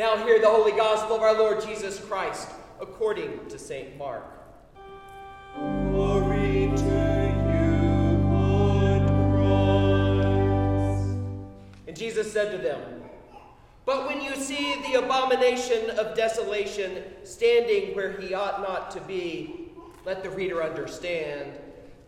Now hear the holy gospel of our Lord Jesus Christ according to St. Mark. Glory to you, Lord Christ. And Jesus said to them, But when you see the abomination of desolation standing where he ought not to be, let the reader understand.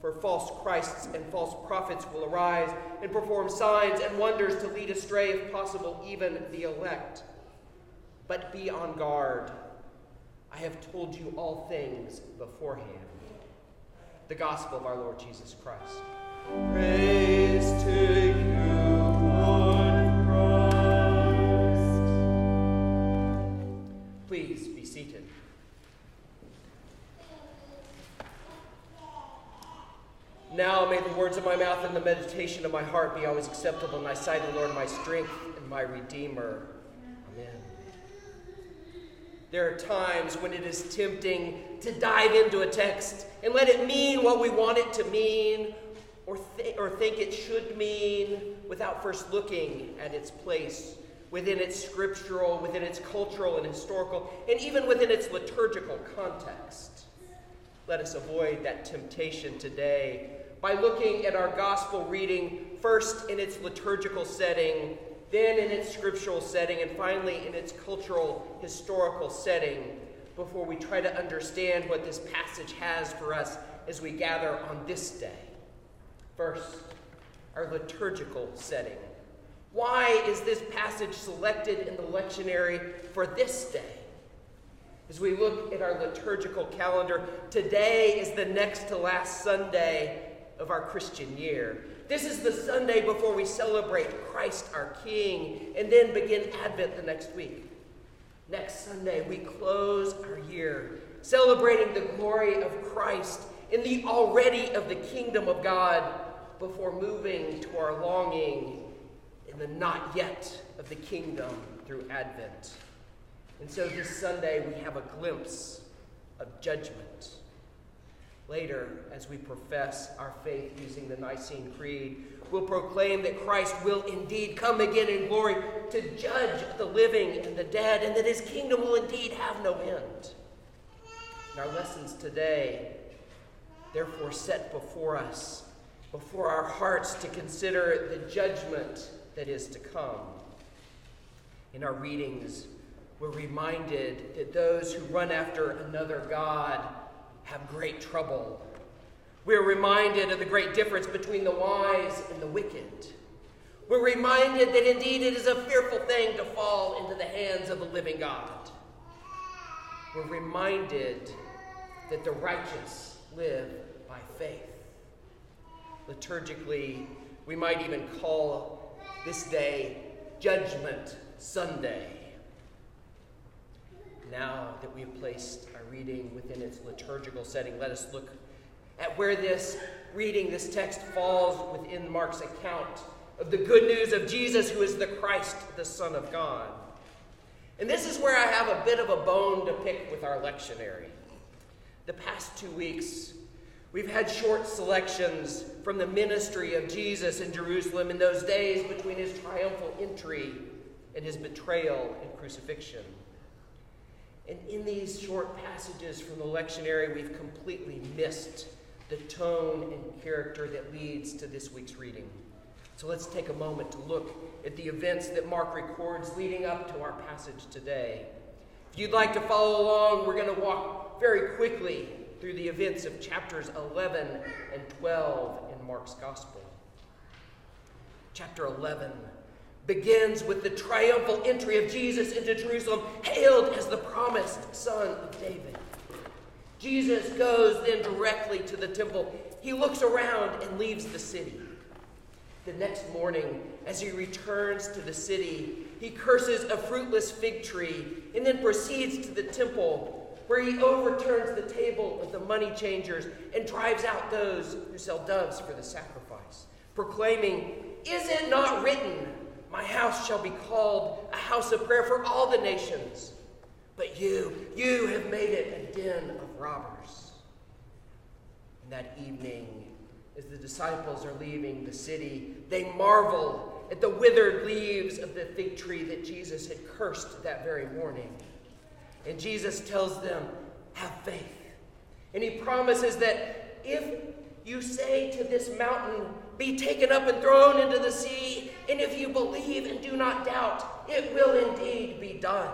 For false Christs and false prophets will arise and perform signs and wonders to lead astray, if possible, even the elect. But be on guard. I have told you all things beforehand. The gospel of our Lord Jesus Christ. Praise to you, may the words of my mouth and the meditation of my heart be always acceptable in thy sight, O Lord, my strength and my redeemer. Amen. There are times when it is tempting to dive into a text and let it mean what we want it to mean or, th- or think it should mean without first looking at its place within its scriptural, within its cultural and historical, and even within its liturgical context. Let us avoid that temptation today by looking at our gospel reading first in its liturgical setting, then in its scriptural setting, and finally in its cultural, historical setting before we try to understand what this passage has for us as we gather on this day. First, our liturgical setting. Why is this passage selected in the lectionary for this day? As we look at our liturgical calendar, today is the next to last Sunday of our Christian year. This is the Sunday before we celebrate Christ our King and then begin Advent the next week. Next Sunday, we close our year celebrating the glory of Christ in the already of the kingdom of God before moving to our longing in the not yet of the kingdom through Advent. And so this Sunday, we have a glimpse of judgment. Later, as we profess our faith using the Nicene Creed, we'll proclaim that Christ will indeed come again in glory to judge the living and the dead, and that his kingdom will indeed have no end. And our lessons today, therefore, set before us, before our hearts, to consider the judgment that is to come. In our readings, we're reminded that those who run after another God have great trouble. We're reminded of the great difference between the wise and the wicked. We're reminded that indeed it is a fearful thing to fall into the hands of the living God. We're reminded that the righteous live by faith. Liturgically, we might even call this day Judgment Sunday. Now that we've placed our reading within its liturgical setting, let us look at where this reading, this text, falls within Mark's account of the good news of Jesus, who is the Christ, the Son of God. And this is where I have a bit of a bone to pick with our lectionary. The past two weeks, we've had short selections from the ministry of Jesus in Jerusalem in those days between his triumphal entry and his betrayal and crucifixion. And in these short passages from the lectionary, we've completely missed the tone and character that leads to this week's reading. So let's take a moment to look at the events that Mark records leading up to our passage today. If you'd like to follow along, we're going to walk very quickly through the events of chapters 11 and 12 in Mark's Gospel. Chapter 11 begins with the triumphal entry of Jesus into Jerusalem, hailed as the promised son of David. Jesus goes then directly to the temple. He looks around and leaves the city. The next morning, as he returns to the city, he curses a fruitless fig tree and then proceeds to the temple, where he overturns the table of the money changers and drives out those who sell doves for the sacrifice, proclaiming, Is it not written, My house shall be called a house of prayer for all the nations? But you, you have made it a den of robbers. And that evening, as the disciples are leaving the city, they marvel at the withered leaves of the fig tree that Jesus had cursed that very morning. And Jesus tells them, Have faith. And he promises that if you say to this mountain, Be taken up and thrown into the sea, and if you believe and do not doubt, it will indeed be done.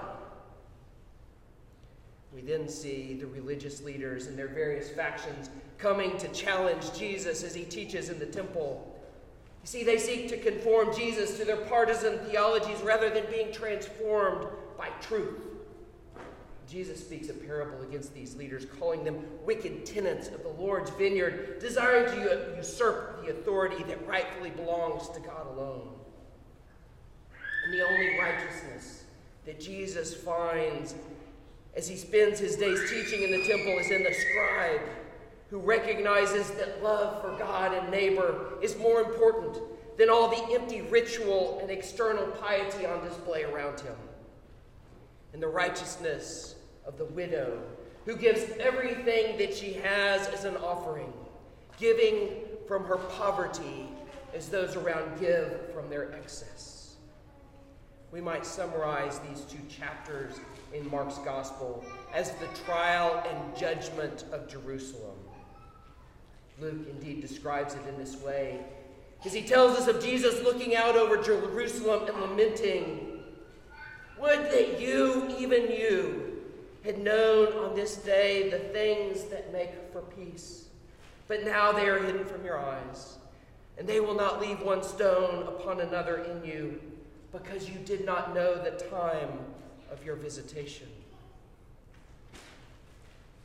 We then see the religious leaders and their various factions coming to challenge Jesus as he teaches in the temple. You see, they seek to conform Jesus to their partisan theologies rather than being transformed by truth. Jesus speaks a parable against these leaders, calling them wicked tenants of the Lord's vineyard, desiring to usurp the authority that rightfully belongs to God alone. And the only righteousness that Jesus finds as he spends his days teaching in the temple is in the scribe who recognizes that love for God and neighbor is more important than all the empty ritual and external piety on display around him. And the righteousness of the widow who gives everything that she has as an offering, giving from her poverty as those around give from their excess. We might summarize these two chapters in Mark's gospel as the trial and judgment of Jerusalem. Luke indeed describes it in this way, as he tells us of Jesus looking out over Jerusalem and lamenting, Would that you, even you, had known on this day the things that make for peace. But now they are hidden from your eyes, and they will not leave one stone upon another in you, because you did not know the time of your visitation.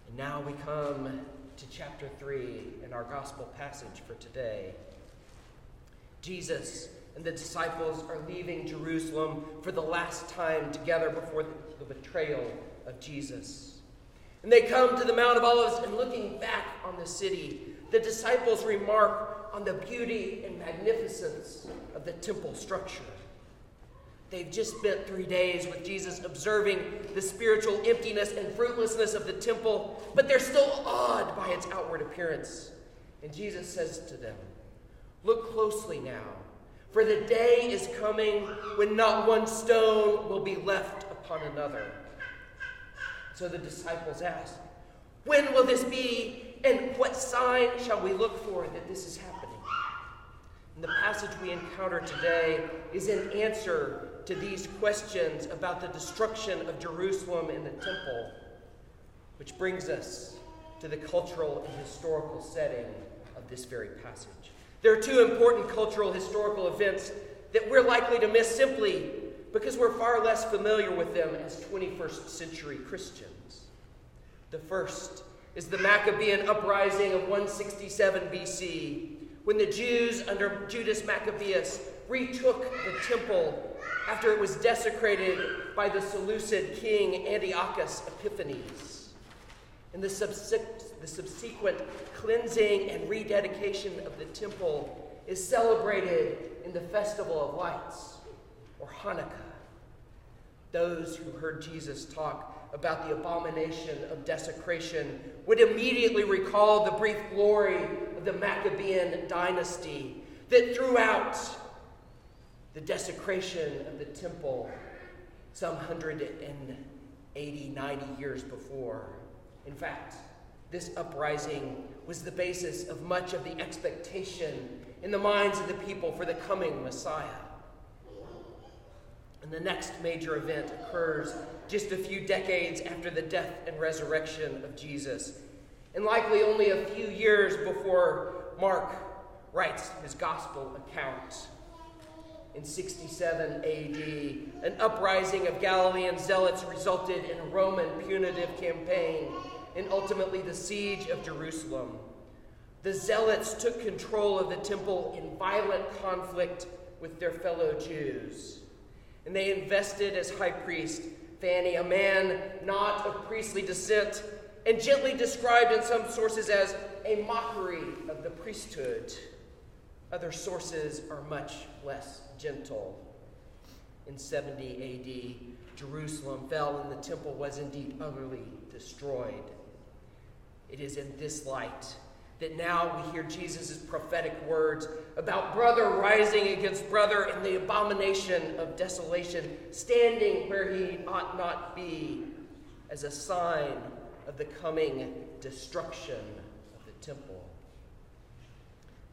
And now we come to chapter 3 in our gospel passage for today. Jesus and the disciples are leaving Jerusalem for the last time together before the betrayal of Jesus. And they come to the Mount of Olives, and looking back on the city, the disciples remark on the beauty and magnificence of the temple structure. They've just spent three days with Jesus observing the spiritual emptiness and fruitlessness of the temple, but they're still awed by its outward appearance. And Jesus says to them, Look closely now, for the day is coming when not one stone will be left upon another. So the disciples ask, When will this be, and what sign shall we look for that this is happening? And the passage we encounter today is an answer to these questions about the destruction of Jerusalem and the temple, which brings us to the cultural and historical setting of this very passage. There are two important cultural historical events that we're likely to miss simply because we're far less familiar with them as 21st century Christians. The first is the Maccabean uprising of 167 BC, when the Jews under Judas Maccabeus retook the temple after it was desecrated by the Seleucid king Antiochus Epiphanes. And the, the subsequent cleansing and rededication of the temple is celebrated in the Festival of Lights, or Hanukkah. Those who heard Jesus talk about the abomination of desecration would immediately recall the brief glory of the Maccabean dynasty that throughout the desecration of the temple some 180, 90 years before. In fact, this uprising was the basis of much of the expectation in the minds of the people for the coming Messiah. And the next major event occurs just a few decades after the death and resurrection of Jesus, and likely only a few years before Mark writes his gospel account. In 67 AD. An uprising of Galilean zealots resulted in a Roman punitive campaign and ultimately the siege of Jerusalem. The zealots took control of the temple in violent conflict with their fellow Jews. And they invested as high priest Phanny, a man not of priestly descent, and gently described in some sources as a mockery of the priesthood. Other sources are much less gentle. In 70 AD, Jerusalem fell and the temple was indeed utterly destroyed. It is in this light that now we hear Jesus' prophetic words about brother rising against brother and the abomination of desolation, standing where he ought not be, as a sign of the coming destruction of the temple.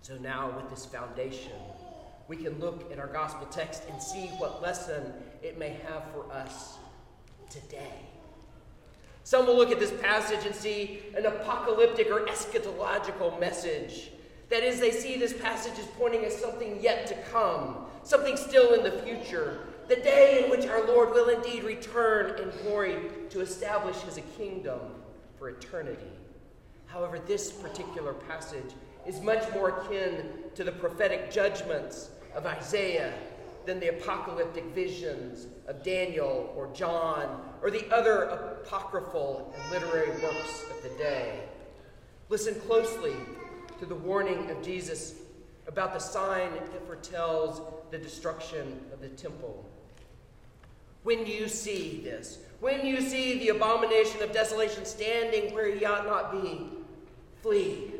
So now, with this foundation, we can look at our gospel text and see what lesson it may have for us today. Some will look at this passage and see an apocalyptic or eschatological message. That is, they see this passage as pointing at something yet to come, something still in the future, the day in which our Lord will indeed return in glory to establish his kingdom for eternity. However, this particular passage is much more akin to the prophetic judgments of Isaiah than the apocalyptic visions of Daniel or John or the other apocryphal and literary works of the day. Listen closely to the warning of Jesus about the sign that foretells the destruction of the temple. When you see this, when you see the abomination of desolation standing where he ought not be, flee.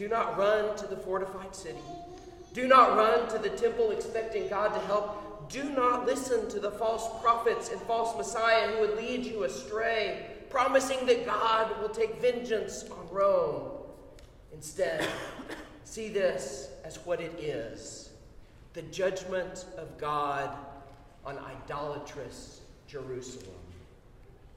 Do not run to the fortified city. Do not run to the temple expecting God to help. Do not listen to the false prophets and false Messiah who would lead you astray, promising that God will take vengeance on Rome. Instead, see this as what it is the judgment of God on idolatrous Jerusalem.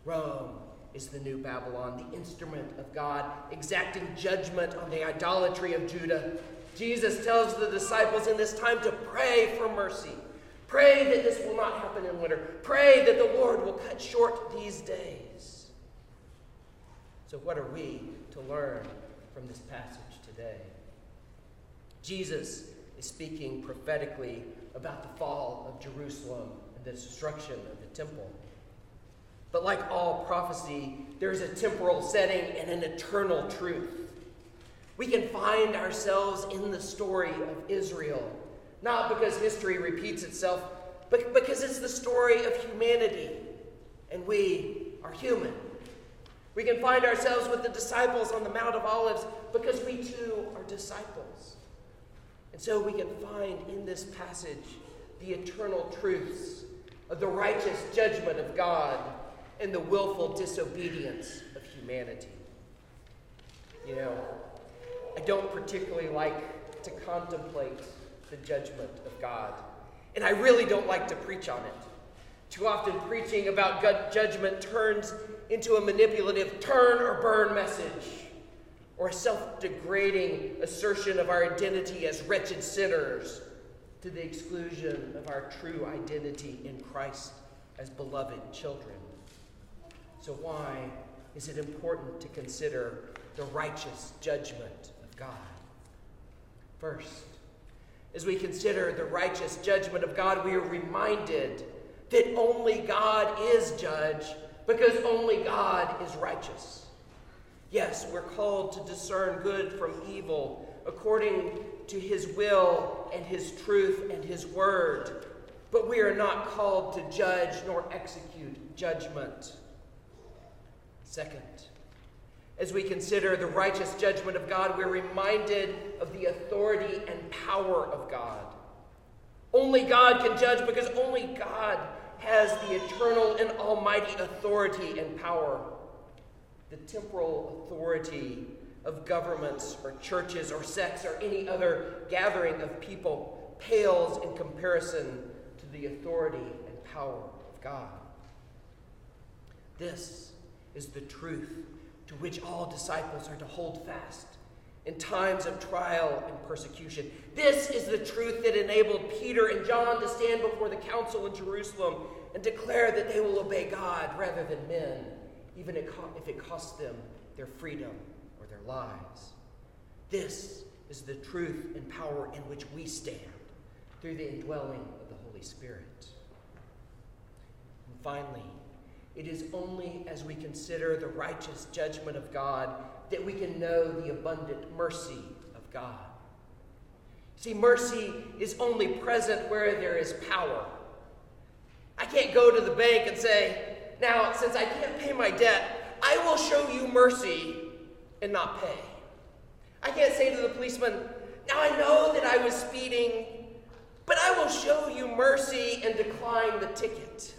Rome is the new Babylon, the instrument of God, exacting judgment on the idolatry of Judah Jesus tells the disciples in this time to pray for mercy. Pray that this will not happen in winter. Pray that the Lord will cut short these days. So, what are we to learn from this passage today? Jesus is speaking prophetically about the fall of Jerusalem and the destruction of the temple. But like all prophecy, there's a temporal setting and an eternal truth. We can find ourselves in the story of Israel, not because history repeats itself, but because it's the story of humanity, and we are human. We can find ourselves with the disciples on the Mount of Olives because we too are disciples. And so we can find in this passage the eternal truths of the righteous judgment of God and the willful disobedience of humanity. You know, I don't particularly like to contemplate the judgment of God. And I really don't like to preach on it. Too often, preaching about God judgment turns into a manipulative turn or burn message, or a self degrading assertion of our identity as wretched sinners to the exclusion of our true identity in Christ as beloved children. So, why is it important to consider the righteous judgment of God. First, as we consider the righteous judgment of God, we are reminded that only God is judge because only God is righteous. Yes, we're called to discern good from evil according to his will and his truth and his word, but we are not called to judge nor execute judgment. Second, as we consider the righteous judgment of God, we're reminded of the authority and power of God. Only God can judge because only God has the eternal and almighty authority and power. The temporal authority of governments or churches or sects or any other gathering of people pales in comparison to the authority and power of God. This is the truth to which all disciples are to hold fast in times of trial and persecution. This is the truth that enabled Peter and John to stand before the council in Jerusalem and declare that they will obey God rather than men, even if it costs them their freedom or their lives. This is the truth and power in which we stand through the indwelling of the Holy Spirit. And finally, it is only as we consider the righteous judgment of God that we can know the abundant mercy of God. See, mercy is only present where there is power. I can't go to the bank and say, now, since I can't pay my debt, I will show you mercy and not pay. I can't say to the policeman, now I know that I was speeding, but I will show you mercy and decline the ticket.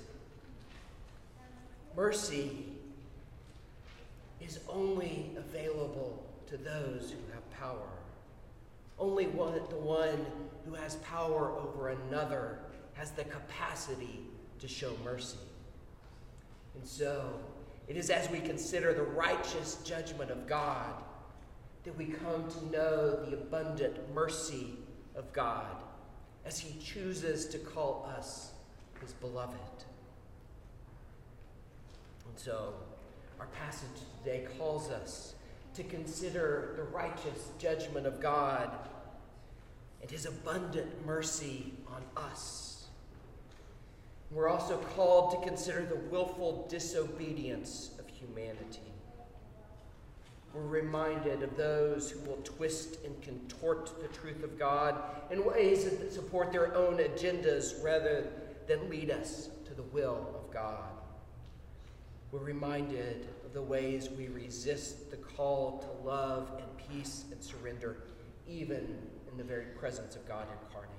Mercy is only available to those who have power. Only one, the one who has power over another has the capacity to show mercy. And so, it is as we consider the righteous judgment of God that we come to know the abundant mercy of God as He chooses to call us His beloved. So, our passage today calls us to consider the righteous judgment of God and His abundant mercy on us. We're also called to consider the willful disobedience of humanity. We're reminded of those who will twist and contort the truth of God in ways that support their own agendas rather than lead us to the will of God. We're reminded of the ways we resist the call to love and peace and surrender, even in the very presence of God incarnate.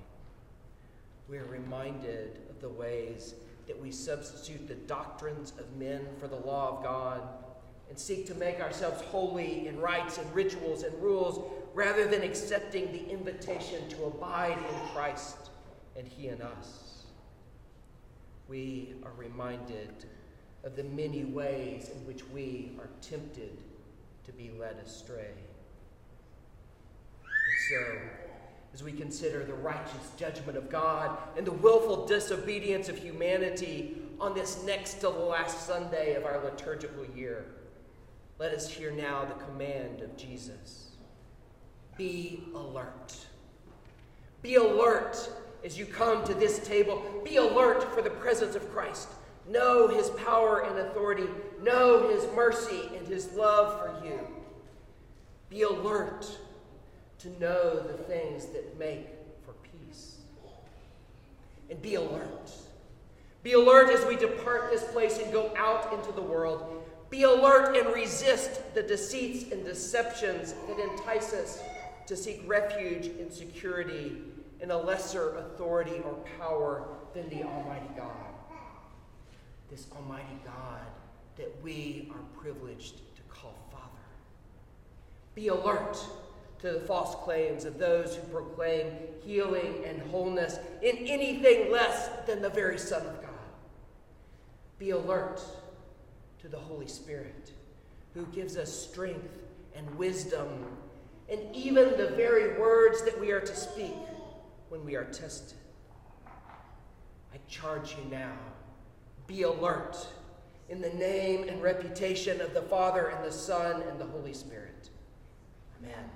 We are reminded of the ways that we substitute the doctrines of men for the law of God and seek to make ourselves holy in rites and rituals and rules rather than accepting the invitation to abide in Christ and He in us. We are reminded of the many ways in which we are tempted to be led astray. And so, as we consider the righteous judgment of God and the willful disobedience of humanity on this next to the last Sunday of our liturgical year, let us hear now the command of Jesus Be alert. Be alert as you come to this table. Be alert for the presence of Christ. Know his power and authority. Know his mercy and his love for you. Be alert to know the things that make for peace. And be alert. Be alert as we depart this place and go out into the world. Be alert and resist the deceits and deceptions that entice us to seek refuge and security in a lesser authority or power than the Almighty God this Almighty God that we are privileged to call Father. Be alert to the false claims of those who proclaim healing and wholeness in anything less than the very Son of God. Be alert to the Holy Spirit who gives us strength and wisdom and even the very words that we are to speak when we are tested. I charge you now be alert in the name and reputation of the Father and the Son and the Holy Spirit. Amen.